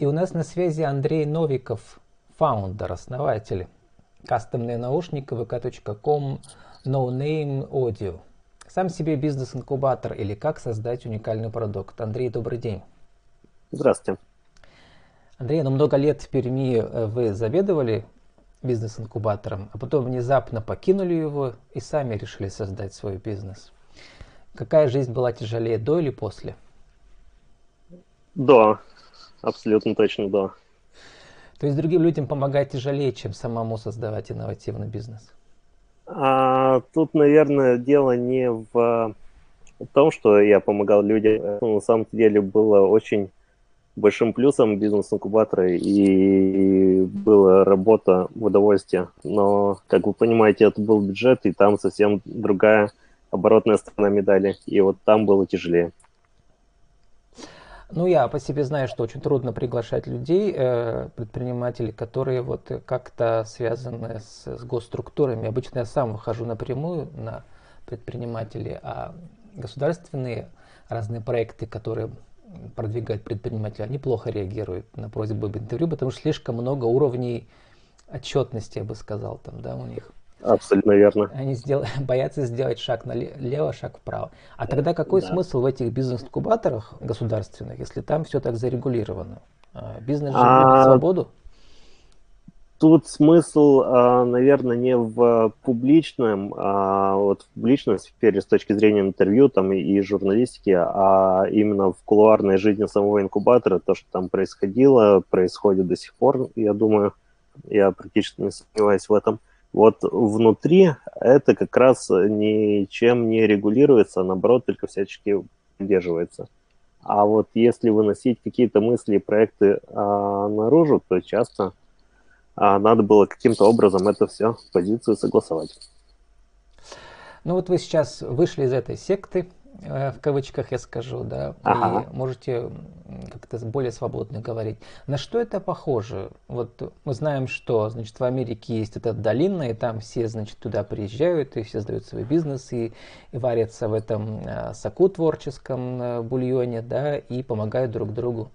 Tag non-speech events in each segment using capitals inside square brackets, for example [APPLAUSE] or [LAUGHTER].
И у нас на связи Андрей Новиков, фаундер, основатель кастомные наушники vk.com No Name Audio. Сам себе бизнес-инкубатор или как создать уникальный продукт. Андрей, добрый день. Здравствуйте. Андрей, ну много лет в Перми э, вы заведовали бизнес-инкубатором, а потом внезапно покинули его и сами решили создать свой бизнес. Какая жизнь была тяжелее, до или после? До, абсолютно точно до. То есть другим людям помогать тяжелее, чем самому создавать инновативный бизнес? А, тут, наверное, дело не в том, что я помогал людям. На самом деле было очень большим плюсом бизнес-инкубатора и была работа в удовольствие. Но, как вы понимаете, это был бюджет, и там совсем другая оборотная сторона медали. И вот там было тяжелее. Ну, я по себе знаю, что очень трудно приглашать людей, э, предпринимателей, которые вот как-то связаны с, с госструктурами. Обычно я сам выхожу напрямую на предпринимателей, а государственные разные проекты, которые продвигают предприниматели, они плохо реагируют на просьбу об интервью, потому что слишком много уровней отчетности, я бы сказал, там, да, у них. Абсолютно верно. Они сдел... [LAUGHS] боятся сделать шаг налево, шаг вправо. А тогда какой да. смысл в этих бизнес-инкубаторах государственных, если там все так зарегулировано? А, бизнес же а... свободу? Тут смысл, а, наверное, не в публичном, а вот в публичной сфере с точки зрения интервью там и журналистики, а именно в кулуарной жизни самого инкубатора, то, что там происходило, происходит до сих пор, я думаю, я практически не сомневаюсь в этом. Вот внутри это как раз ничем не регулируется, а наоборот, только всячески поддерживается. А вот если выносить какие-то мысли и проекты а, наружу, то часто а надо было каким-то образом это все, позицию согласовать. Ну вот вы сейчас вышли из этой секты, э, в кавычках я скажу, да, ага. и можете как-то более свободно говорить. На что это похоже? Вот мы знаем, что, значит, в Америке есть эта долина, и там все, значит, туда приезжают, и все сдают свой бизнес, и, и варятся в этом э, соку творческом э, бульоне, да, и помогают друг другу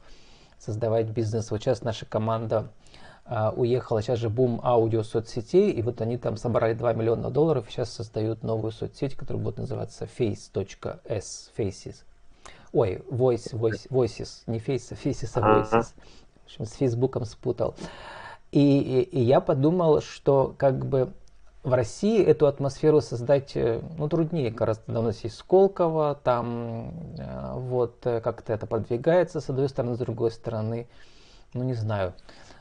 создавать бизнес. Вот сейчас наша команда а, уехала, сейчас же бум аудио соцсетей, и вот они там собрали 2 миллиона долларов, сейчас создают новую соцсеть, которая будет называться face.s, faces. Ой, voice, voice, voices, не face, а faces, а voices. В общем, с Фейсбуком спутал. И, и, и я подумал, что как бы в России эту атмосферу создать э, ну, труднее гораздо. Нас есть Сколково, там э, вот э, как-то это продвигается с одной стороны, с другой стороны, ну не знаю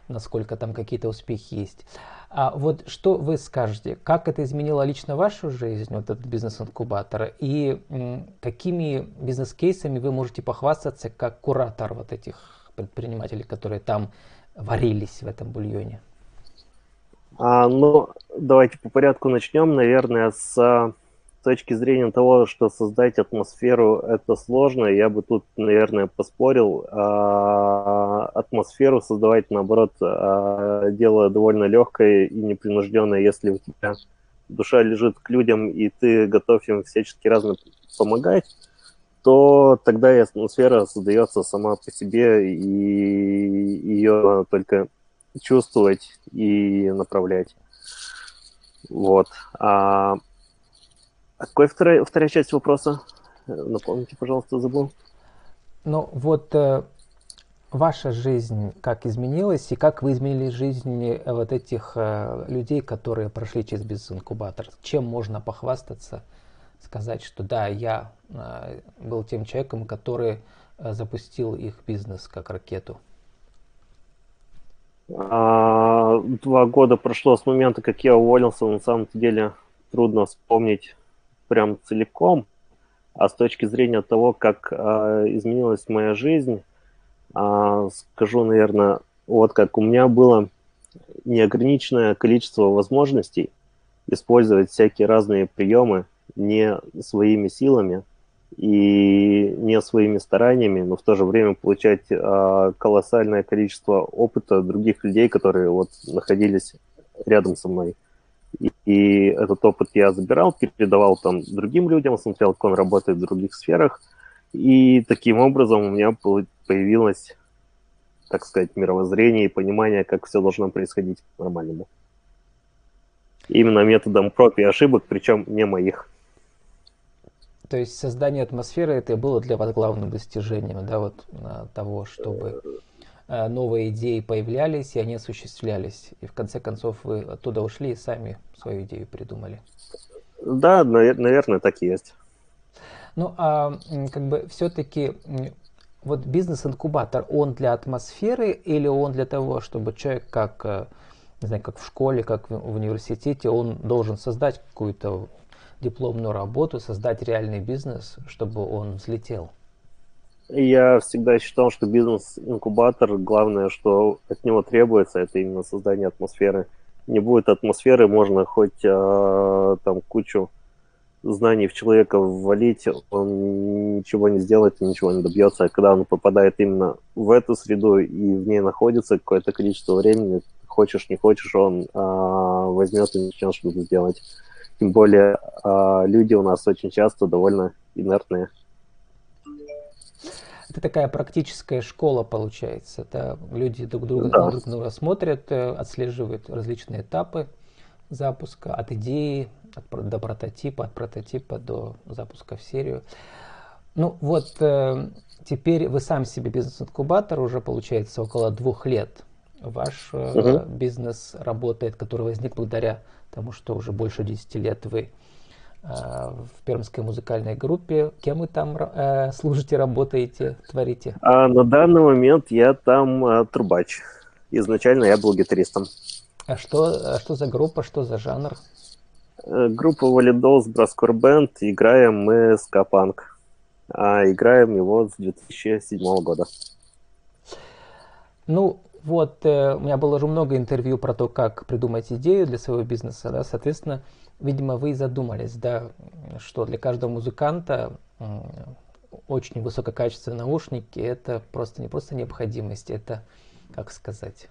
насколько там какие-то успехи есть. А вот что вы скажете, как это изменило лично вашу жизнь, вот этот бизнес-инкубатор, и какими бизнес-кейсами вы можете похвастаться как куратор вот этих предпринимателей, которые там варились в этом бульоне? А, ну, давайте по порядку начнем, наверное, с точки зрения того, что создать атмосферу это сложно, я бы тут, наверное, поспорил. А, атмосферу создавать, наоборот, а, дело довольно легкое и непринужденное, если у тебя душа лежит к людям, и ты готов им всячески разно помогать, то тогда и атмосфера создается сама по себе, и ее только чувствовать и направлять. Вот. А а какая вторая, вторая часть вопроса? Напомните, пожалуйста, забыл. Ну вот э, ваша жизнь как изменилась и как вы изменили жизнь вот этих э, людей, которые прошли через бизнес-инкубатор? Чем можно похвастаться, сказать, что да, я э, был тем человеком, который э, запустил их бизнес как ракету? А, два года прошло с момента, как я уволился, на самом деле трудно вспомнить прям целиком, а с точки зрения того, как э, изменилась моя жизнь, э, скажу, наверное, вот как у меня было неограниченное количество возможностей использовать всякие разные приемы не своими силами и не своими стараниями, но в то же время получать э, колоссальное количество опыта других людей, которые вот находились рядом со мной. И, этот опыт я забирал, передавал там другим людям, смотрел, как он работает в других сферах. И таким образом у меня появилась так сказать, мировоззрения и понимания, как все должно происходить по-нормальному. Именно методом проб и ошибок, причем не моих. То есть создание атмосферы это было для вас главным достижением, да, вот того, чтобы новые идеи появлялись и они осуществлялись. И в конце концов вы оттуда ушли и сами свою идею придумали. Да, наверное, так и есть. Ну, а как бы все-таки вот бизнес-инкубатор, он для атмосферы или он для того, чтобы человек как, э, не знаю, как в школе, как в университете, он должен создать какую-то дипломную работу, создать реальный бизнес, чтобы он взлетел? Я всегда считал, что бизнес-инкубатор, главное, что от него требуется, это именно создание атмосферы. Не будет атмосферы, можно хоть э, там кучу знаний в человека ввалить, он ничего не сделает ничего не добьется. А когда он попадает именно в эту среду и в ней находится какое-то количество времени, хочешь, не хочешь, он а, возьмет и начнет что-то сделать. Тем более а, люди у нас очень часто довольно инертные. Это такая практическая школа получается. Да? Люди друг друга, да. друг друга смотрят, э, отслеживают различные этапы запуска от идеи от, до прототипа, от прототипа до запуска в серию. Ну вот э, теперь вы сам себе бизнес-инкубатор уже получается около двух лет. Ваш э, угу. бизнес работает, который возник благодаря тому, что уже больше 10 лет вы в пермской музыкальной группе. Кем вы там э, служите, работаете, творите? А на данный момент я там э, трубач. Изначально я был гитаристом. А что, а что за группа, что за жанр? Э, группа Validos Brascore Band. Играем мы скапанк. А играем его с 2007 года. Ну, вот, э, у меня было уже много интервью про то, как придумать идею для своего бизнеса, да, соответственно, видимо, вы задумались, да, что для каждого музыканта очень высококачественные наушники это просто не просто необходимость, это, как сказать,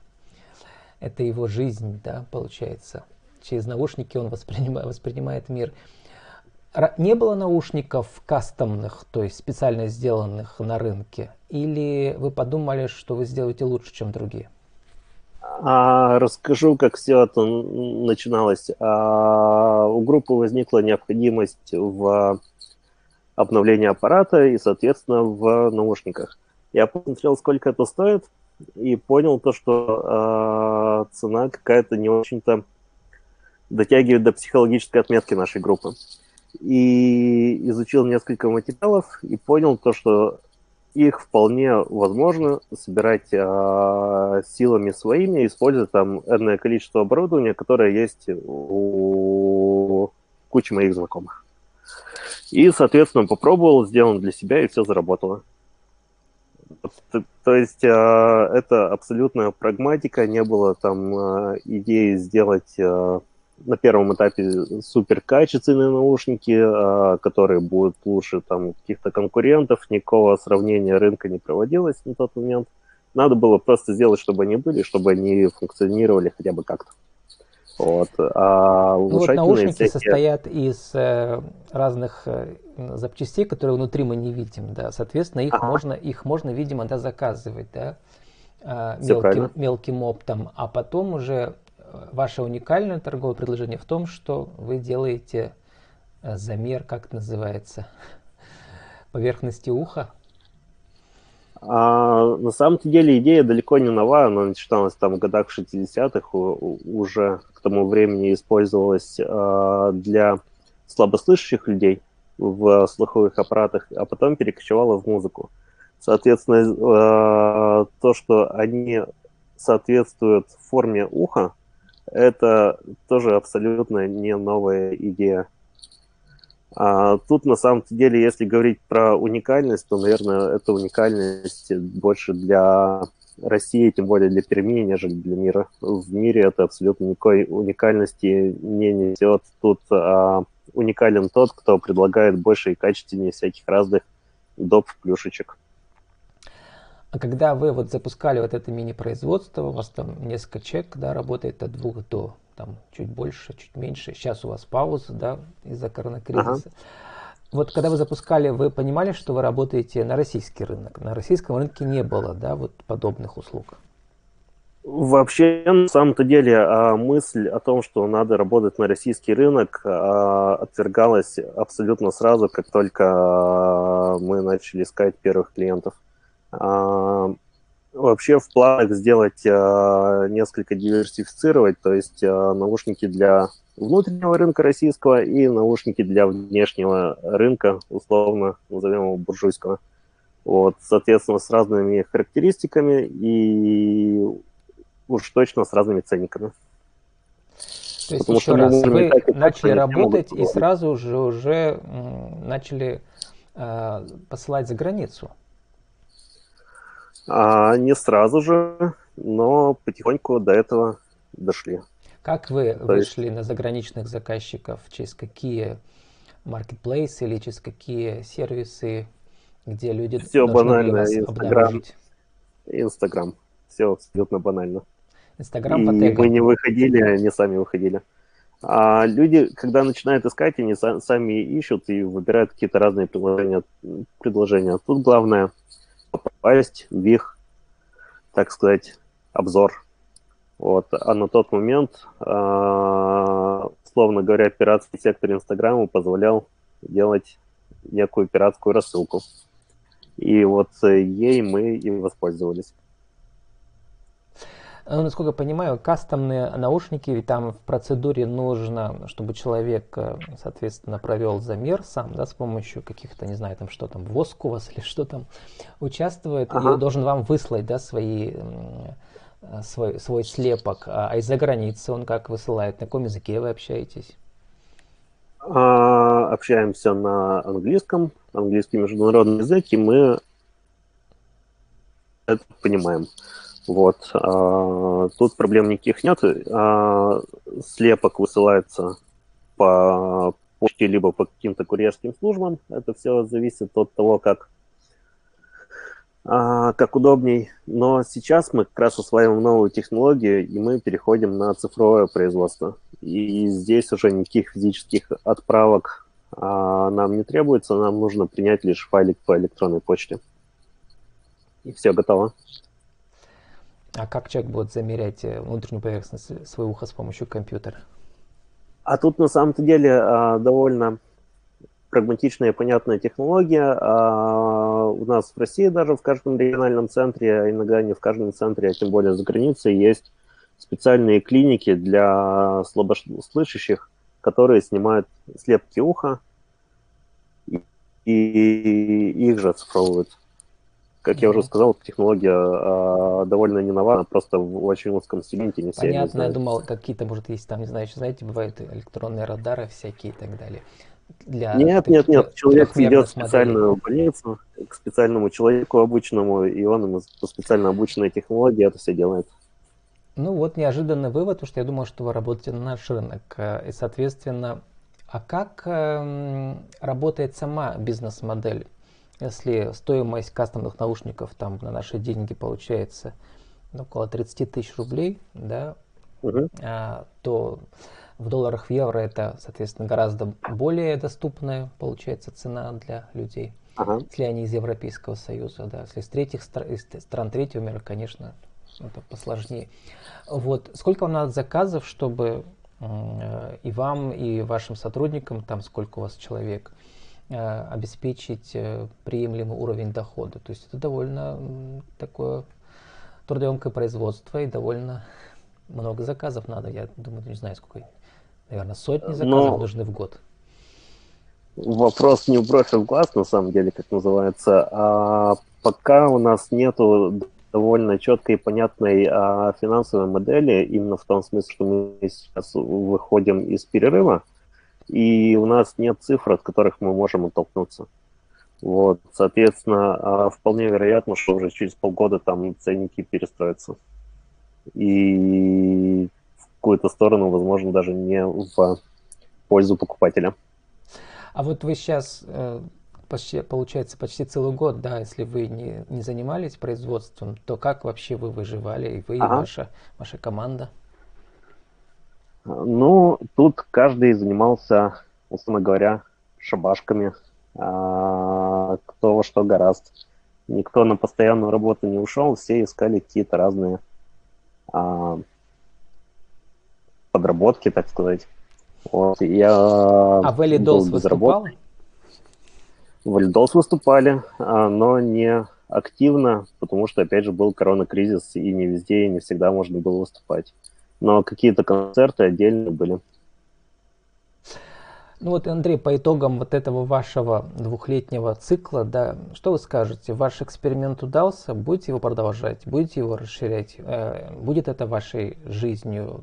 это его жизнь, да, получается. Через наушники он воспринимает, воспринимает мир. Не было наушников кастомных, то есть специально сделанных на рынке? Или вы подумали, что вы сделаете лучше, чем другие? А, расскажу, как все это начиналось. А, у группы возникла необходимость в обновлении аппарата и, соответственно, в наушниках. Я посмотрел, сколько это стоит, и понял то, что э, цена какая-то не очень-то дотягивает до психологической отметки нашей группы. И изучил несколько материалов и понял то, что их вполне возможно собирать э, силами своими, используя там энное количество оборудования, которое есть у кучи моих знакомых. И, соответственно, попробовал, сделал для себя, и все заработало. То, то есть э, это абсолютная прагматика, не было там э, идеи сделать э, на первом этапе супер качественные наушники, э, которые будут лучше там каких-то конкурентов, никакого сравнения рынка не проводилось на тот момент. Надо было просто сделать, чтобы они были, чтобы они функционировали хотя бы как-то. Вот. А ну, вот наушники всякие... состоят из э, разных э, запчастей, которые внутри мы не видим, да. Соответственно, их ага. можно, их можно, видимо, да, заказывать, да, э, мелким, мелким оптом. А потом уже ваше уникальное торговое предложение в том, что вы делаете э, замер, как это называется, [LAUGHS] поверхности уха. А, на самом деле идея далеко не нова, она начиналась там в годах 60-х, уже к тому времени использовалась а, для слабослышащих людей в слуховых аппаратах, а потом перекочевала в музыку. Соответственно, а, то, что они соответствуют форме уха, это тоже абсолютно не новая идея. А тут на самом деле, если говорить про уникальность, то, наверное, это уникальность больше для России, тем более для Перми, нежели для мира. В мире это абсолютно никакой уникальности не несет. Тут а, уникален тот, кто предлагает больше и качественнее всяких разных доп. плюшечек. А когда вы вот запускали вот это мини-производство, у вас там несколько человек, да, работает от двух до там чуть больше, чуть меньше. Сейчас у вас пауза, да, из-за коронакризиса. Ага. Вот когда вы запускали, вы понимали, что вы работаете на российский рынок? На российском рынке не было, да, вот подобных услуг? Вообще, на самом-то деле, а, мысль о том, что надо работать на российский рынок, а, отвергалась абсолютно сразу, как только а, мы начали искать первых клиентов. Вообще в планах сделать несколько диверсифицировать, то есть наушники для внутреннего рынка российского и наушники для внешнего рынка, условно назовем его буржуйского. Вот, соответственно, с разными характеристиками и уж точно с разными ценниками. То есть, Потому еще раз, вы начали работать и сразу же уже начали э, посылать за границу? А, не сразу же, но потихоньку до этого дошли. Как вы То вышли есть... на заграничных заказчиков? Через какие маркетплейсы или через какие сервисы, где люди Все банально, вас Инстаграм. Инстаграм. Все абсолютно банально. Инстаграм по тегам. мы не выходили, они сами выходили. А люди, когда начинают искать, они сами ищут и выбирают какие-то разные предложения. предложения. Тут главное попасть в их, так сказать, обзор. Вот. А на тот момент, а, словно говоря, пиратский сектор Инстаграма позволял делать некую пиратскую рассылку. И вот ей мы и воспользовались. Ну, насколько я понимаю, кастомные наушники, ведь там в процедуре нужно, чтобы человек, э, соответственно, провел замер сам, да, с помощью каких-то, не знаю, там что там, воск у вас [LAUGHS] или что там, участвует, ага. и должен вам выслать, да, свои, э, свой, свой слепок. А, а из-за границы он как высылает? На каком языке вы общаетесь? А, общаемся на английском, английский международный язык, и мы это понимаем. Вот. А, тут проблем никаких нет. А, слепок высылается по почте либо по каким-то курьерским службам. Это все зависит от того, как, а, как удобней. Но сейчас мы как раз осваиваем новую технологию, и мы переходим на цифровое производство. И здесь уже никаких физических отправок нам не требуется, нам нужно принять лишь файлик по электронной почте. И все готово. А как человек будет замерять э, внутреннюю поверхность своего уха с помощью компьютера? А тут на самом-то деле а, довольно прагматичная и понятная технология. А, у нас в России даже в каждом региональном центре, а иногда не в каждом центре, а тем более за границей, есть специальные клиники для слабослышащих, которые снимают слепки уха и, их же оцифровывают. Как я уже сказал, технология а, довольно не нова, просто в очень узком сегменте не все Понятно, я думал, какие-то, может, есть там, не знаю, еще, знаете, бывают электронные радары всякие и так далее. Для нет, нет, нет, человек идет в специальную больницу, к специальному человеку обычному, и он ему по специально обученной технологии это все делает. Ну вот неожиданный вывод, потому что я думал, что вы работаете на наш рынок. Э, и, соответственно, а как э, работает сама бизнес-модель? Если стоимость кастомных наушников там на наши деньги получается ну, около 30 тысяч рублей, да, угу. а, то в долларах, в евро это, соответственно, гораздо более доступная получается цена для людей, ага. если они из Европейского Союза, да, если из третьих из стран третьего мира, конечно, это посложнее. Вот сколько вам надо заказов, чтобы э, и вам, и вашим сотрудникам, там сколько у вас человек, обеспечить э, приемлемый уровень дохода. То есть это довольно такое трудоемкое производство и довольно много заказов надо. Я думаю, не знаю, сколько, наверное, сотни заказов Но... нужны в год. Вопрос не бровь, а в глаз, на самом деле, как называется. А пока у нас нету довольно четкой и понятной а, финансовой модели, именно в том смысле, что мы сейчас выходим из перерыва, и у нас нет цифр, от которых мы можем оттолкнуться. Вот, соответственно, а, вполне вероятно, что уже через полгода там ценники перестроятся. И в какую-то сторону, возможно, даже не в пользу покупателя. А вот вы сейчас, э, почти, получается, почти целый год, да, если вы не, не занимались производством, то как вообще вы выживали, и вы, ага. и ваша, ваша команда? Ну, тут каждый занимался, условно говоря, шабашками. а, кто во что гораст. Никто на постоянную работу не ушел, все искали какие-то разные а, подработки, так сказать. Вот, я а Valley Dolls выступал? Valley выступали, а, но не активно, потому что, опять же, был коронакризис, и не везде, и не всегда можно было выступать. Но какие-то концерты отдельно были. Ну вот, Андрей, по итогам вот этого вашего двухлетнего цикла, да, что вы скажете? Ваш эксперимент удался? Будете его продолжать? Будете его расширять? Э, будет это вашей жизнью?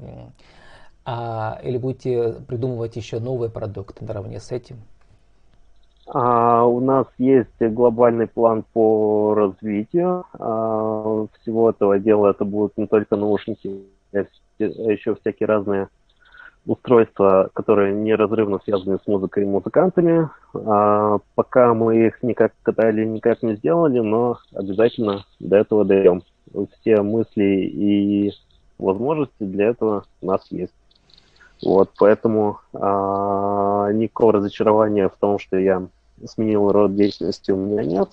А, или будете придумывать еще новые продукты наравне с этим? А, у нас есть глобальный план по развитию а, всего этого дела. Это будут не только наушники, еще всякие разные устройства, которые неразрывно связаны с музыкой и музыкантами. А, пока мы их никак катали, никак не сделали, но обязательно до этого дойдем. Все мысли и возможности для этого у нас есть. Вот, поэтому а, никакого разочарования в том, что я сменил род деятельности, у меня нет.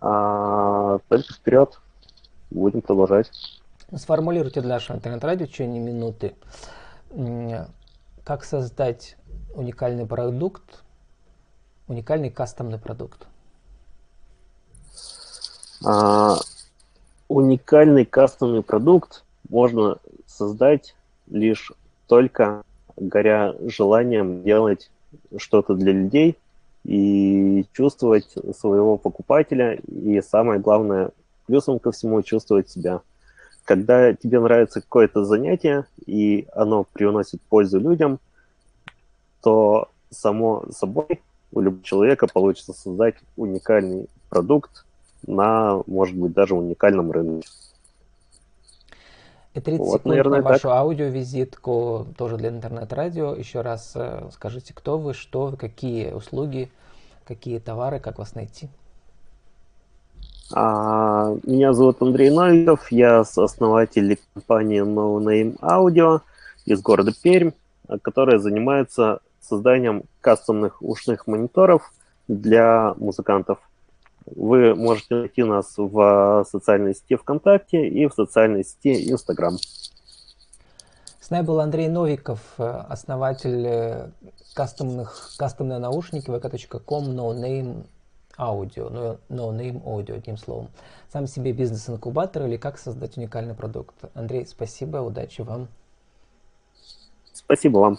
А, только вперед, будем продолжать. Сформулируйте для нашего интернет-радио в течение минуты как создать уникальный продукт, уникальный кастомный продукт? А, уникальный кастомный продукт можно создать лишь только горя желанием делать что-то для людей и чувствовать своего покупателя, и самое главное, плюсом ко всему, чувствовать себя когда тебе нравится какое-то занятие, и оно приносит пользу людям, то само собой у любого человека получится создать уникальный продукт на, может быть, даже уникальном рынке. И 30 вот, секунд наверное, на вашу так. аудиовизитку, тоже для интернет-радио. Еще раз э, скажите, кто вы, что вы, какие услуги, какие товары, как вас найти. А, меня зовут Андрей Новиков, я основатель компании No Name Audio из города Пермь, которая занимается созданием кастомных ушных мониторов для музыкантов. Вы можете найти нас в социальной сети ВКонтакте и в социальной сети Инстаграм. С нами был Андрей Новиков, основатель э, кастомных, кастомные наушники vk.com No Name аудио, no name audio, одним словом. Сам себе бизнес-инкубатор или как создать уникальный продукт. Андрей, спасибо, удачи вам. Спасибо вам.